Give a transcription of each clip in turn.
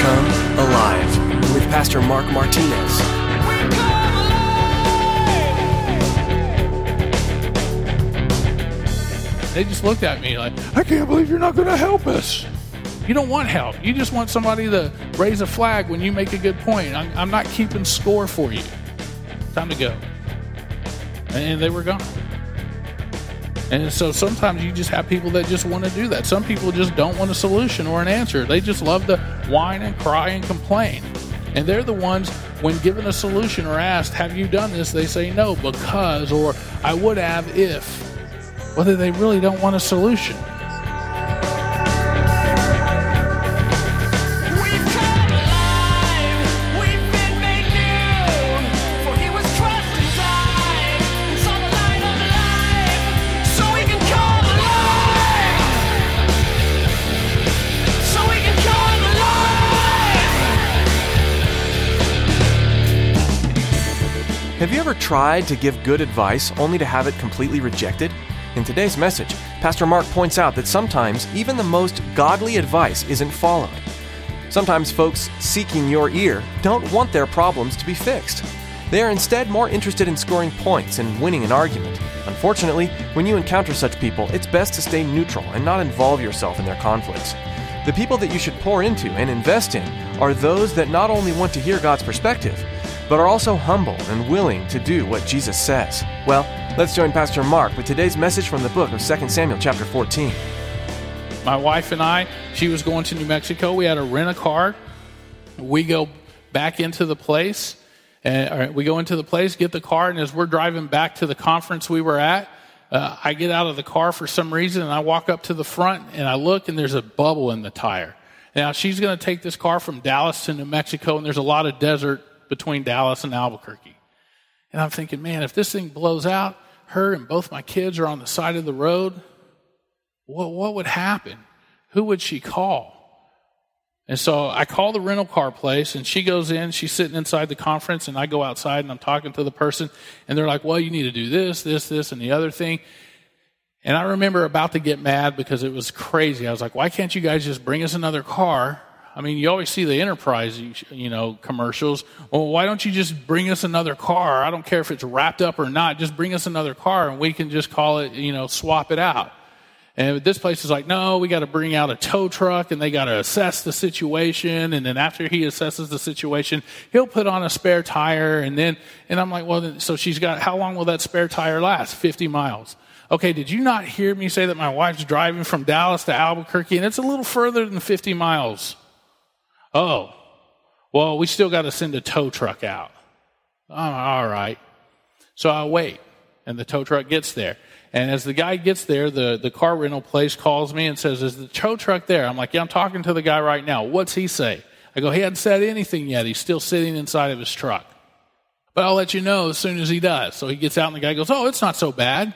Come Alive with Pastor Mark Martinez. They just looked at me like, I can't believe you're not going to help us. You don't want help. You just want somebody to raise a flag when you make a good point. I'm, I'm not keeping score for you. Time to go. And they were gone. And so sometimes you just have people that just want to do that. Some people just don't want a solution or an answer. They just love to whine and cry and complain. And they're the ones, when given a solution or asked, Have you done this? They say no, because, or I would have if. Whether they really don't want a solution. Tried to give good advice only to have it completely rejected? In today's message, Pastor Mark points out that sometimes even the most godly advice isn't followed. Sometimes folks seeking your ear don't want their problems to be fixed. They are instead more interested in scoring points and winning an argument. Unfortunately, when you encounter such people, it's best to stay neutral and not involve yourself in their conflicts. The people that you should pour into and invest in are those that not only want to hear God's perspective, but are also humble and willing to do what Jesus says. Well, let's join Pastor Mark with today's message from the book of 2 Samuel, chapter 14. My wife and I, she was going to New Mexico. We had to rent a car. We go back into the place. And we go into the place, get the car, and as we're driving back to the conference we were at, uh, I get out of the car for some reason and I walk up to the front and I look and there's a bubble in the tire. Now she's going to take this car from Dallas to New Mexico and there's a lot of desert between Dallas and Albuquerque. And I'm thinking, man, if this thing blows out, her and both my kids are on the side of the road, what, what would happen? Who would she call? And so I call the rental car place, and she goes in. She's sitting inside the conference, and I go outside and I'm talking to the person, and they're like, Well, you need to do this, this, this, and the other thing. And I remember about to get mad because it was crazy. I was like, Why can't you guys just bring us another car I mean, you always see the enterprise, you know, commercials. Well, why don't you just bring us another car? I don't care if it's wrapped up or not. Just bring us another car, and we can just call it, you know, swap it out. And this place is like, no, we got to bring out a tow truck, and they got to assess the situation. And then after he assesses the situation, he'll put on a spare tire, and then, and I'm like, well, so she's got, how long will that spare tire last? 50 miles. Okay, did you not hear me say that my wife's driving from Dallas to Albuquerque, and it's a little further than 50 miles? Oh, well, we still got to send a tow truck out. Oh, all right. So I wait, and the tow truck gets there. And as the guy gets there, the, the car rental place calls me and says, Is the tow truck there? I'm like, Yeah, I'm talking to the guy right now. What's he say? I go, He hadn't said anything yet. He's still sitting inside of his truck. But I'll let you know as soon as he does. So he gets out, and the guy goes, Oh, it's not so bad.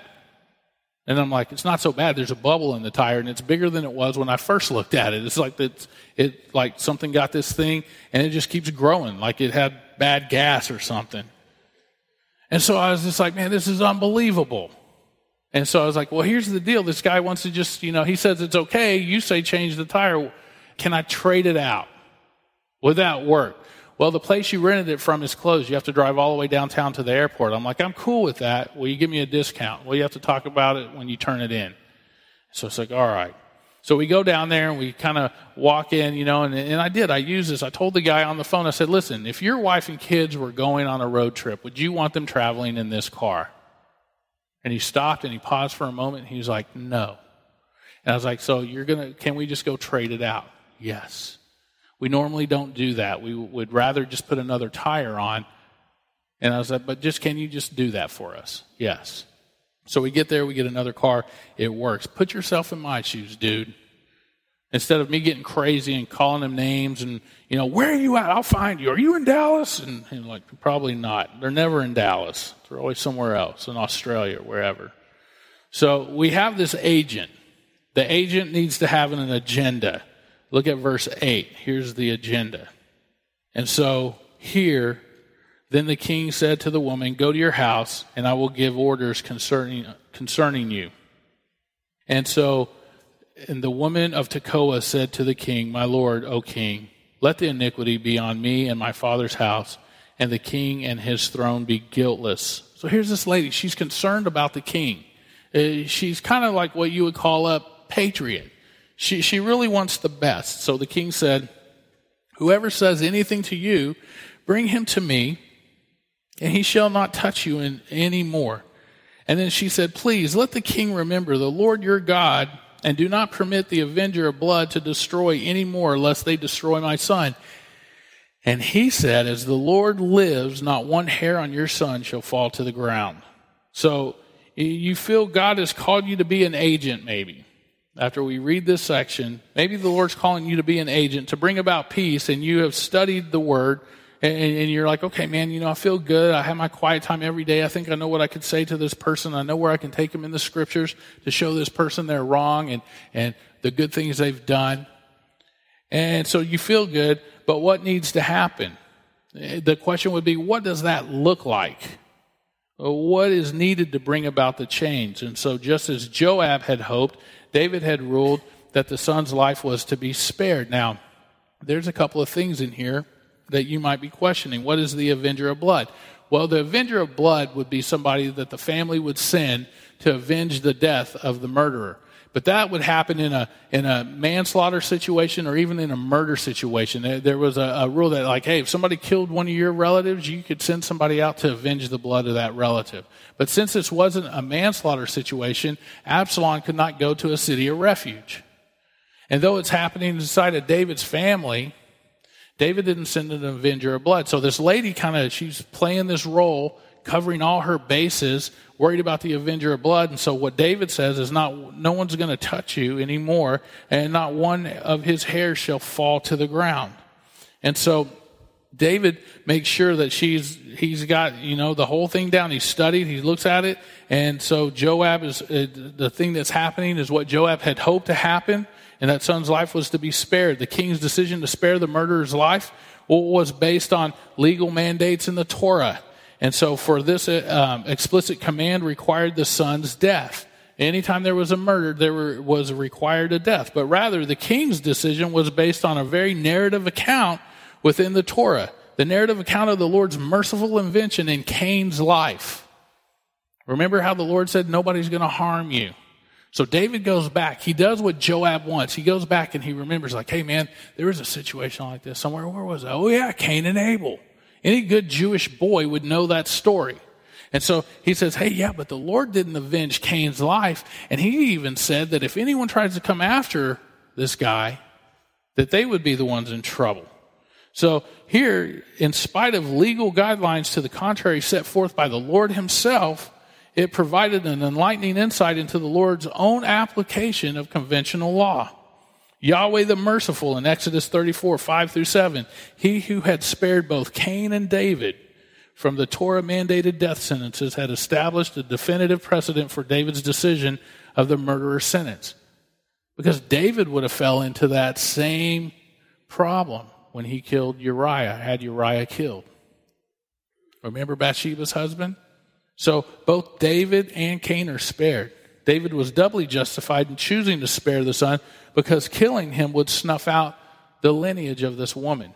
And I'm like, it's not so bad. There's a bubble in the tire, and it's bigger than it was when I first looked at it. It's like it's, it like something got this thing, and it just keeps growing, like it had bad gas or something. And so I was just like, man, this is unbelievable. And so I was like, well, here's the deal. This guy wants to just, you know, he says it's okay. You say change the tire. Can I trade it out? Would that work? Well, the place you rented it from is closed. You have to drive all the way downtown to the airport. I'm like, I'm cool with that. Will you give me a discount? Well, you have to talk about it when you turn it in. So it's like, all right. So we go down there and we kind of walk in, you know, and, and I did. I used this. I told the guy on the phone, I said, listen, if your wife and kids were going on a road trip, would you want them traveling in this car? And he stopped and he paused for a moment and he was like, no. And I was like, so you're going to, can we just go trade it out? Yes. We normally don't do that. We would rather just put another tire on. And I was like, but just can you just do that for us? Yes. So we get there, we get another car. It works. Put yourself in my shoes, dude. Instead of me getting crazy and calling them names and, you know, where are you at? I'll find you. Are you in Dallas? And, and like, probably not. They're never in Dallas. They're always somewhere else, in Australia, wherever. So we have this agent. The agent needs to have an agenda. Look at verse 8. Here's the agenda. And so here, then the king said to the woman, Go to your house, and I will give orders concerning, concerning you. And so and the woman of Tekoa said to the king, My lord, O king, let the iniquity be on me and my father's house, and the king and his throne be guiltless. So here's this lady. She's concerned about the king. Uh, she's kind of like what you would call a patriot. She, she really wants the best. So the king said, Whoever says anything to you, bring him to me, and he shall not touch you in, any more. And then she said, Please let the king remember the Lord your God, and do not permit the avenger of blood to destroy any more, lest they destroy my son. And he said, As the Lord lives, not one hair on your son shall fall to the ground. So you feel God has called you to be an agent, maybe. After we read this section, maybe the Lord's calling you to be an agent to bring about peace, and you have studied the word, and, and you're like, okay, man, you know, I feel good. I have my quiet time every day. I think I know what I could say to this person. I know where I can take them in the scriptures to show this person they're wrong and, and the good things they've done. And so you feel good, but what needs to happen? The question would be, what does that look like? What is needed to bring about the change? And so, just as Joab had hoped, David had ruled that the son's life was to be spared. Now, there's a couple of things in here that you might be questioning. What is the avenger of blood? Well, the avenger of blood would be somebody that the family would send to avenge the death of the murderer. But that would happen in a, in a manslaughter situation or even in a murder situation. There, was a, a, rule that, like, hey, if somebody killed one of your relatives, you could send somebody out to avenge the blood of that relative. But since this wasn't a manslaughter situation, Absalom could not go to a city of refuge. And though it's happening inside of David's family, David didn't send an avenger of blood. So this lady kind of, she's playing this role covering all her bases, worried about the avenger of blood. And so what David says is not, no one's going to touch you anymore, and not one of his hairs shall fall to the ground. And so David makes sure that she's, he's got, you know, the whole thing down. He studied, he looks at it. And so Joab is, uh, the thing that's happening is what Joab had hoped to happen, and that son's life was to be spared. The king's decision to spare the murderer's life was based on legal mandates in the Torah. And so, for this uh, um, explicit command required the son's death. Anytime there was a murder, there were, was required a death. But rather, the king's decision was based on a very narrative account within the Torah. The narrative account of the Lord's merciful invention in Cain's life. Remember how the Lord said, Nobody's going to harm you. So David goes back. He does what Joab wants. He goes back and he remembers, like, hey man, there was a situation like this somewhere. Where was it? Oh yeah, Cain and Abel. Any good Jewish boy would know that story. And so he says, Hey, yeah, but the Lord didn't avenge Cain's life. And he even said that if anyone tries to come after this guy, that they would be the ones in trouble. So here, in spite of legal guidelines to the contrary set forth by the Lord himself, it provided an enlightening insight into the Lord's own application of conventional law. Yahweh the merciful in Exodus 34, 5 through 7. He who had spared both Cain and David from the Torah mandated death sentences had established a definitive precedent for David's decision of the murderer's sentence. Because David would have fell into that same problem when he killed Uriah, had Uriah killed. Remember Bathsheba's husband? So both David and Cain are spared. David was doubly justified in choosing to spare the son because killing him would snuff out the lineage of this woman.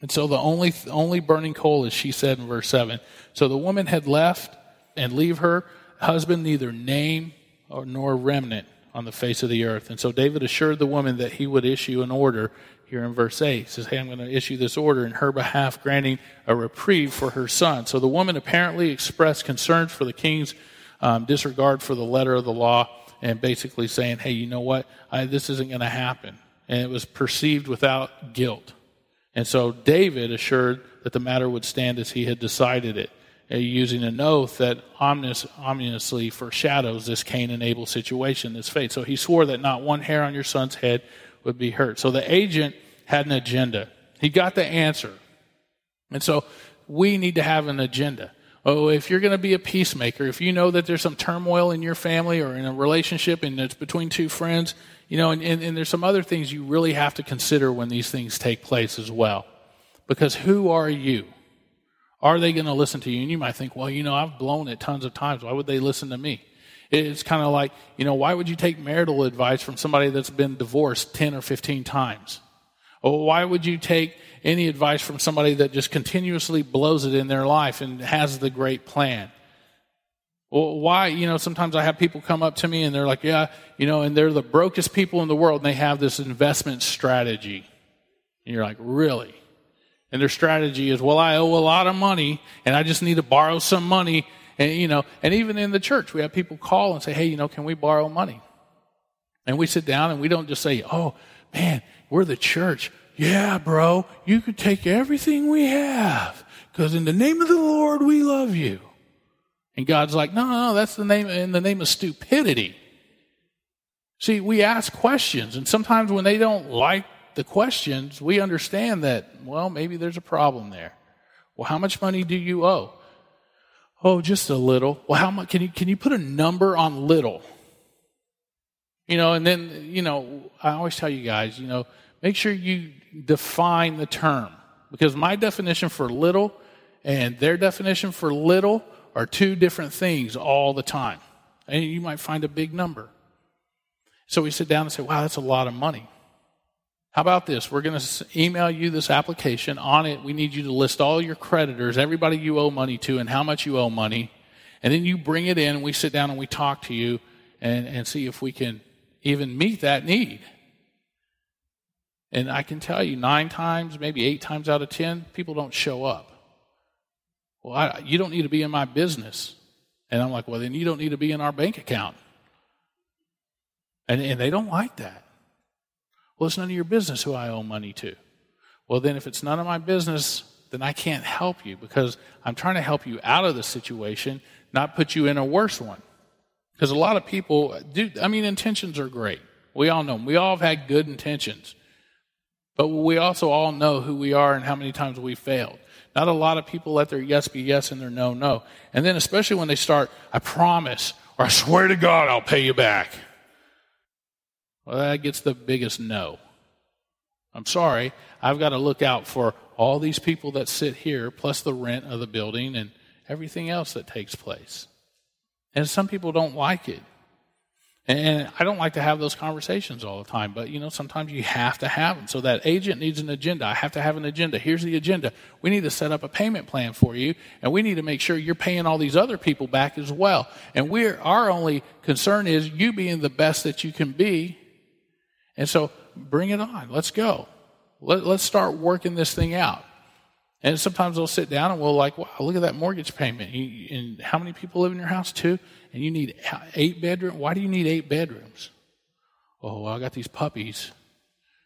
And so the only, only burning coal, as she said in verse 7. So the woman had left and leave her husband neither name or nor remnant on the face of the earth. And so David assured the woman that he would issue an order here in verse 8. He says, Hey, I'm going to issue this order in her behalf, granting a reprieve for her son. So the woman apparently expressed concerns for the king's um, disregard for the letter of the law and basically saying, hey, you know what? I, this isn't going to happen. And it was perceived without guilt. And so David assured that the matter would stand as he had decided it, uh, using an oath that ominous, ominously foreshadows this Cain and Abel situation, this fate. So he swore that not one hair on your son's head would be hurt. So the agent had an agenda. He got the answer. And so we need to have an agenda. Oh, if you're going to be a peacemaker, if you know that there's some turmoil in your family or in a relationship and it's between two friends, you know, and, and, and there's some other things you really have to consider when these things take place as well. Because who are you? Are they going to listen to you? And you might think, well, you know, I've blown it tons of times. Why would they listen to me? It's kind of like, you know, why would you take marital advice from somebody that's been divorced 10 or 15 times? Or why would you take any advice from somebody that just continuously blows it in their life and has the great plan? Well, why, you know, sometimes I have people come up to me and they're like, yeah, you know, and they're the brokest people in the world and they have this investment strategy. And you're like, really? And their strategy is, well, I owe a lot of money and I just need to borrow some money. And, you know, and even in the church, we have people call and say, hey, you know, can we borrow money? And we sit down and we don't just say, oh, man, we're the church. Yeah, bro, you could take everything we have because in the name of the Lord, we love you. And God's like, no, no, that's the name, in the name of stupidity. See, we ask questions, and sometimes when they don't like the questions, we understand that, well, maybe there's a problem there. Well, how much money do you owe? Oh, just a little. Well, how much can you can you put a number on little? You know, and then, you know, I always tell you guys, you know, make sure you define the term. Because my definition for little and their definition for little are two different things all the time. And you might find a big number. So we sit down and say, wow, that's a lot of money. How about this? We're going to email you this application. On it, we need you to list all your creditors, everybody you owe money to, and how much you owe money. And then you bring it in, and we sit down and we talk to you and, and see if we can even meet that need. And I can tell you, nine times, maybe eight times out of ten, people don't show up. Well, I, you don't need to be in my business. And I'm like, well, then you don't need to be in our bank account. And, and they don't like that. Well, it's none of your business who I owe money to. Well, then if it's none of my business, then I can't help you because I'm trying to help you out of the situation, not put you in a worse one. Because a lot of people do, I mean, intentions are great. We all know them. We all have had good intentions. But we also all know who we are and how many times we failed. Not a lot of people let their yes be yes and their no, no. And then, especially when they start, I promise, or I swear to God, I'll pay you back. Well, that gets the biggest no. I'm sorry, I've got to look out for all these people that sit here, plus the rent of the building and everything else that takes place. And some people don't like it. And I don't like to have those conversations all the time, but you know, sometimes you have to have them. So that agent needs an agenda. I have to have an agenda. Here's the agenda. We need to set up a payment plan for you, and we need to make sure you're paying all these other people back as well. And we're our only concern is you being the best that you can be and so bring it on. Let's go. Let, us start working this thing out. And sometimes they'll sit down and we'll like, wow, look at that mortgage payment. and how many people live in your house? Two. And you need eight bedrooms. Why do you need eight bedrooms? Oh, well, I got these puppies.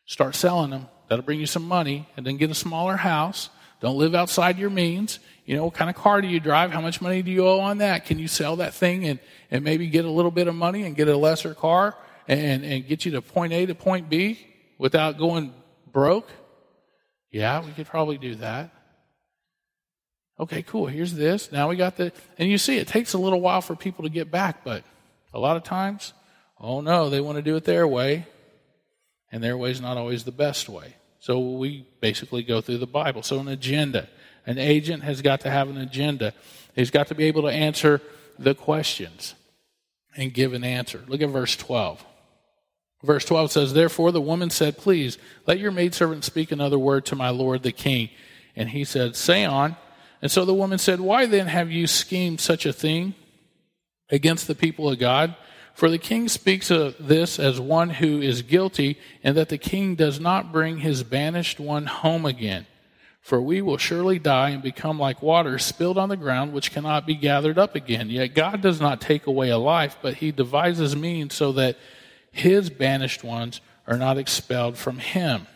Start selling them. That'll bring you some money. And then get a smaller house. Don't live outside your means. You know, what kind of car do you drive? How much money do you owe on that? Can you sell that thing and, and maybe get a little bit of money and get a lesser car? and, and get you to point A to point B without going broke? Yeah, we could probably do that. Okay, cool. Here's this. Now we got the, and you see, it takes a little while for people to get back, but a lot of times, oh no, they want to do it their way, and their way is not always the best way. So we basically go through the Bible. So an agenda. An agent has got to have an agenda. He's got to be able to answer the questions and give an answer. Look at verse 12. Verse 12 says, Therefore the woman said, Please, let your maidservant speak another word to my lord the king. And he said, Say on. And so the woman said, Why then have you schemed such a thing against the people of God? For the king speaks of this as one who is guilty, and that the king does not bring his banished one home again. For we will surely die and become like water spilled on the ground, which cannot be gathered up again. Yet God does not take away a life, but he devises means so that his banished ones are not expelled from him.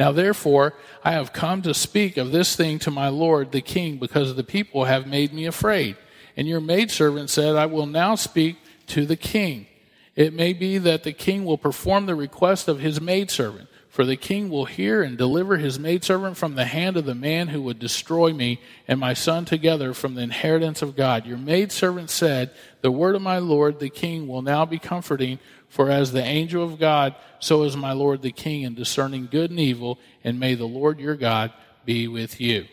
Now, therefore, I have come to speak of this thing to my Lord the king, because the people have made me afraid. And your maidservant said, I will now speak to the king. It may be that the king will perform the request of his maidservant. For the king will hear and deliver his maidservant from the hand of the man who would destroy me and my son together from the inheritance of God. Your maidservant said, The word of my lord the king will now be comforting, for as the angel of God, so is my lord the king in discerning good and evil, and may the Lord your God be with you.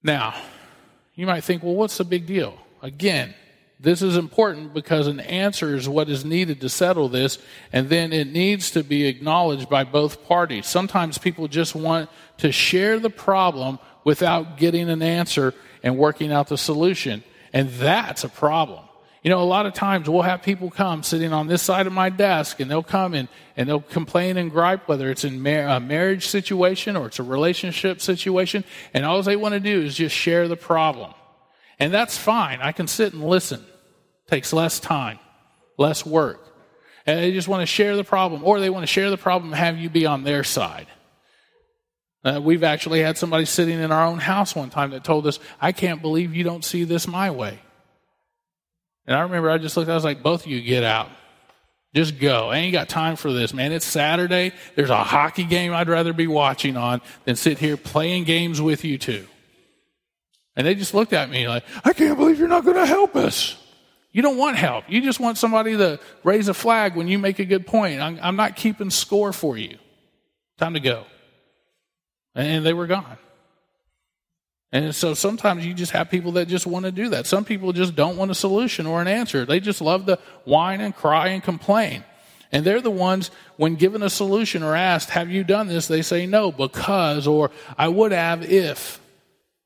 Now, you might think, well, what's the big deal? Again, this is important because an answer is what is needed to settle this, and then it needs to be acknowledged by both parties. Sometimes people just want to share the problem without getting an answer and working out the solution, and that's a problem. You know, a lot of times we'll have people come sitting on this side of my desk and they'll come and, and they'll complain and gripe, whether it's in mar- a marriage situation or it's a relationship situation, and all they want to do is just share the problem. And that's fine. I can sit and listen. Takes less time, less work. And they just want to share the problem, or they want to share the problem and have you be on their side. Uh, we've actually had somebody sitting in our own house one time that told us, I can't believe you don't see this my way. And I remember I just looked, I was like, both of you get out. Just go. I ain't got time for this, man. It's Saturday. There's a hockey game I'd rather be watching on than sit here playing games with you two. And they just looked at me like, I can't believe you're not going to help us. You don't want help. You just want somebody to raise a flag when you make a good point. I'm, I'm not keeping score for you. Time to go. And they were gone. And so sometimes you just have people that just want to do that. Some people just don't want a solution or an answer. They just love to whine and cry and complain. And they're the ones, when given a solution or asked, Have you done this? They say no, because, or I would have if.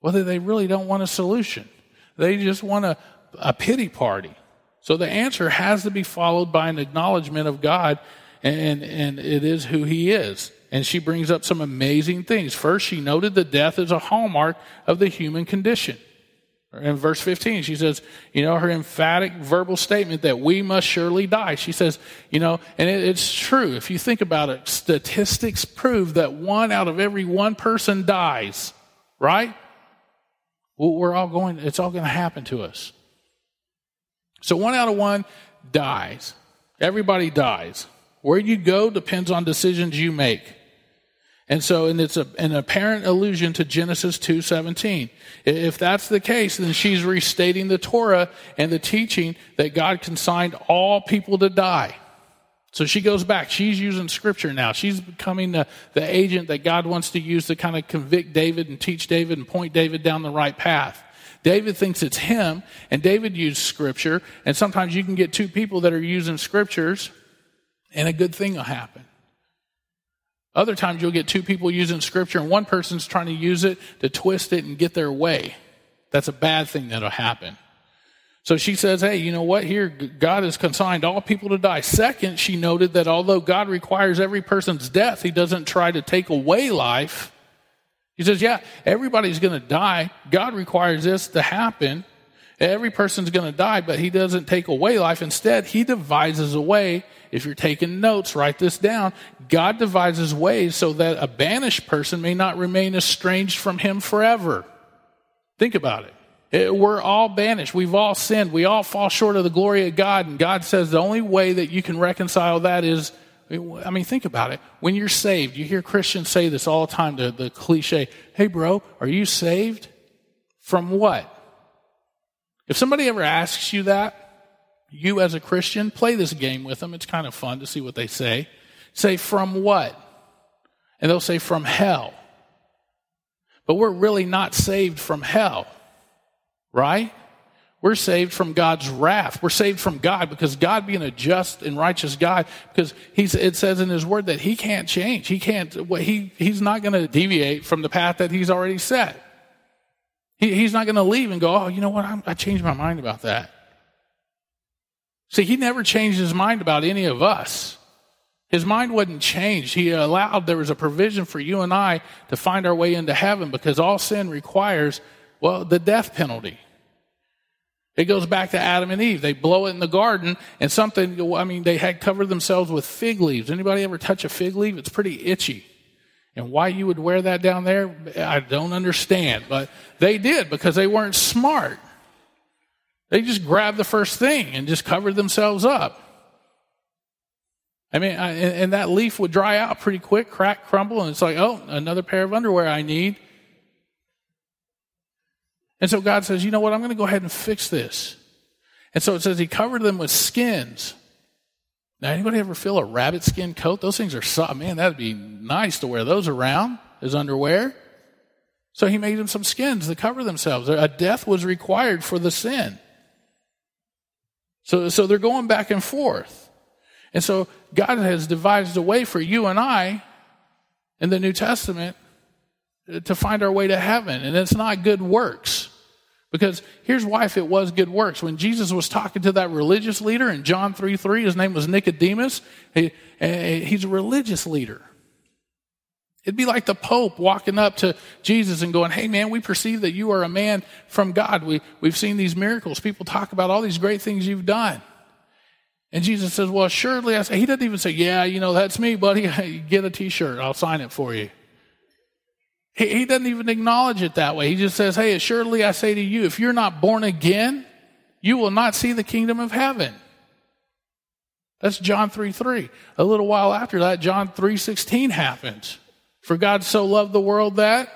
Whether they really don't want a solution, they just want a, a pity party. So the answer has to be followed by an acknowledgement of God, and, and it is who He is. And she brings up some amazing things. First, she noted that death is a hallmark of the human condition. In verse 15, she says, you know, her emphatic verbal statement that we must surely die. She says, you know, and it, it's true. If you think about it, statistics prove that one out of every one person dies, right? We're all going, it's all going to happen to us. So one out of one dies. Everybody dies. Where you go depends on decisions you make. And so, and it's a, an apparent allusion to Genesis 2.17. If that's the case, then she's restating the Torah and the teaching that God consigned all people to die. So she goes back. She's using scripture now. She's becoming the, the agent that God wants to use to kind of convict David and teach David and point David down the right path. David thinks it's him, and David used scripture. And sometimes you can get two people that are using scriptures, and a good thing will happen. Other times you'll get two people using scripture and one person's trying to use it to twist it and get their way. That's a bad thing that'll happen. So she says, hey, you know what? Here, God has consigned all people to die. Second, she noted that although God requires every person's death, he doesn't try to take away life. He says, yeah, everybody's going to die. God requires this to happen. Every person's going to die, but he doesn't take away life. Instead, he devises a way if you're taking notes, write this down. God devises ways so that a banished person may not remain estranged from him forever. Think about it. it. We're all banished. We've all sinned. We all fall short of the glory of God. And God says the only way that you can reconcile that is, I mean, think about it. When you're saved, you hear Christians say this all the time, the, the cliche, hey, bro, are you saved? From what? If somebody ever asks you that, you as a Christian, play this game with them. It's kind of fun to see what they say. Say, from what? And they'll say, from hell. But we're really not saved from hell, right? We're saved from God's wrath. We're saved from God because God being a just and righteous God, because he's, it says in his word that he can't change. He can't, he, he's not going to deviate from the path that he's already set. He, he's not going to leave and go, oh, you know what? I'm, I changed my mind about that. See, he never changed his mind about any of us. His mind wasn't changed. He allowed, there was a provision for you and I to find our way into heaven because all sin requires, well, the death penalty. It goes back to Adam and Eve. They blow it in the garden and something, I mean, they had covered themselves with fig leaves. Anybody ever touch a fig leaf? It's pretty itchy. And why you would wear that down there, I don't understand. But they did because they weren't smart. They just grabbed the first thing and just covered themselves up. I mean, I, and, and that leaf would dry out pretty quick, crack, crumble, and it's like, oh, another pair of underwear I need. And so God says, you know what? I'm going to go ahead and fix this. And so it says he covered them with skins. Now, anybody ever feel a rabbit skin coat? Those things are soft. Man, that'd be nice to wear those around as underwear. So he made them some skins to cover themselves. A death was required for the sin. So, so they're going back and forth. And so God has devised a way for you and I in the New Testament to find our way to heaven. And it's not good works. Because here's why if it was good works. When Jesus was talking to that religious leader in John 3 3, his name was Nicodemus. He, eh, eh, he's a religious leader. It'd be like the Pope walking up to Jesus and going, Hey man, we perceive that you are a man from God. We, we've seen these miracles. People talk about all these great things you've done. And Jesus says, Well, surely I say, He doesn't even say, Yeah, you know, that's me, buddy. Get a t shirt. I'll sign it for you. He, he doesn't even acknowledge it that way. He just says, Hey, assuredly I say to you, if you're not born again, you will not see the kingdom of heaven. That's John 3 3. A little while after that, John 3 16 happens. For God so loved the world that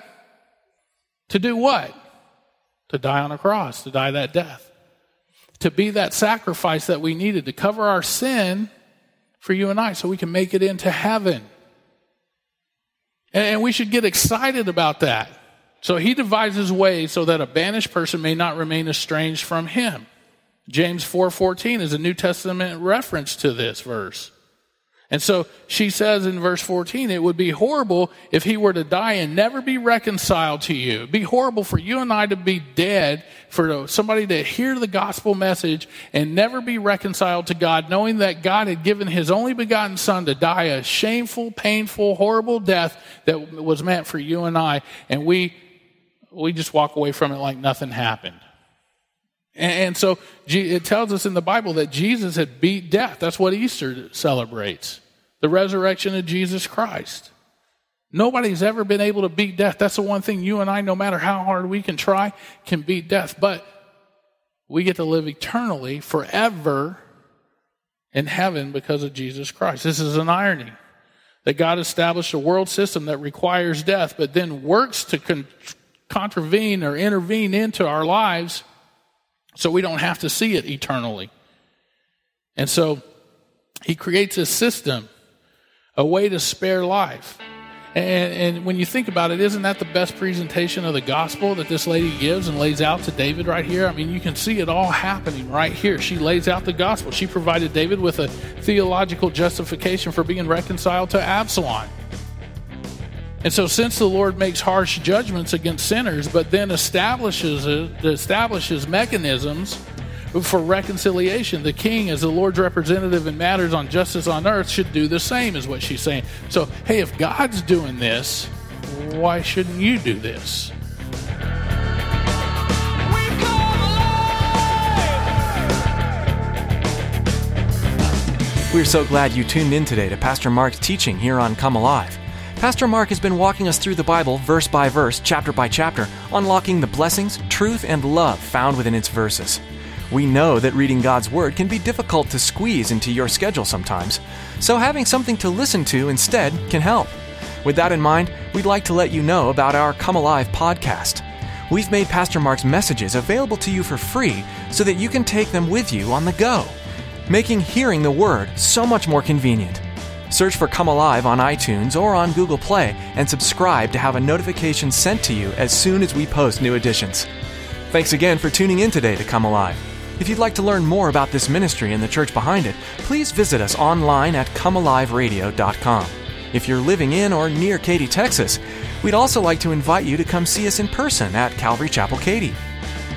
to do what? To die on a cross, to die that death. To be that sacrifice that we needed to cover our sin for you and I so we can make it into heaven. And we should get excited about that. So he devises ways so that a banished person may not remain estranged from him. James 4:14 is a New Testament reference to this verse. And so she says in verse 14, it would be horrible if he were to die and never be reconciled to you. It'd be horrible for you and I to be dead, for somebody to hear the gospel message and never be reconciled to God, knowing that God had given his only begotten son to die a shameful, painful, horrible death that was meant for you and I. And we, we just walk away from it like nothing happened. And so it tells us in the Bible that Jesus had beat death. That's what Easter celebrates the resurrection of Jesus Christ. Nobody's ever been able to beat death. That's the one thing you and I, no matter how hard we can try, can beat death. But we get to live eternally, forever in heaven because of Jesus Christ. This is an irony that God established a world system that requires death, but then works to con- contravene or intervene into our lives so we don't have to see it eternally. And so he creates a system a way to spare life. And, and, when you think about it, isn't that the best presentation of the gospel that this lady gives and lays out to David right here? I mean, you can see it all happening right here. She lays out the gospel. She provided David with a theological justification for being reconciled to Absalom. And so, since the Lord makes harsh judgments against sinners, but then establishes establishes mechanisms for reconciliation. The king, as the Lord's representative in matters on justice on earth, should do the same, is what she's saying. So, hey, if God's doing this, why shouldn't you do this? We're so glad you tuned in today to Pastor Mark's teaching here on Come Alive. Pastor Mark has been walking us through the Bible verse by verse, chapter by chapter, unlocking the blessings, truth, and love found within its verses. We know that reading God's Word can be difficult to squeeze into your schedule sometimes, so having something to listen to instead can help. With that in mind, we'd like to let you know about our Come Alive podcast. We've made Pastor Mark's messages available to you for free so that you can take them with you on the go, making hearing the Word so much more convenient. Search for Come Alive on iTunes or on Google Play and subscribe to have a notification sent to you as soon as we post new editions. Thanks again for tuning in today to Come Alive. If you'd like to learn more about this ministry and the church behind it, please visit us online at comealiveradio.com. If you're living in or near Katy, Texas, we'd also like to invite you to come see us in person at Calvary Chapel Katy.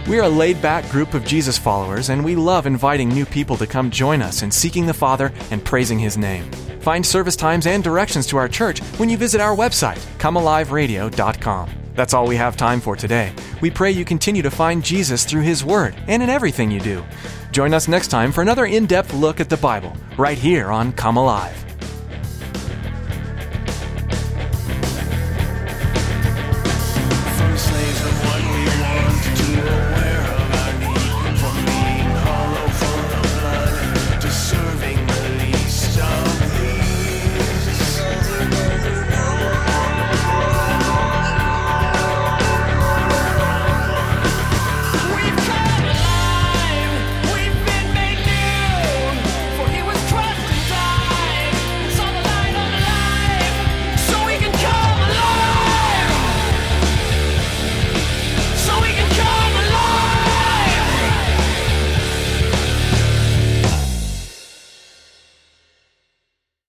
We're a laid back group of Jesus followers, and we love inviting new people to come join us in seeking the Father and praising His name. Find service times and directions to our church when you visit our website, comealiveradio.com. That's all we have time for today. We pray you continue to find Jesus through His Word and in everything you do. Join us next time for another in depth look at the Bible, right here on Come Alive.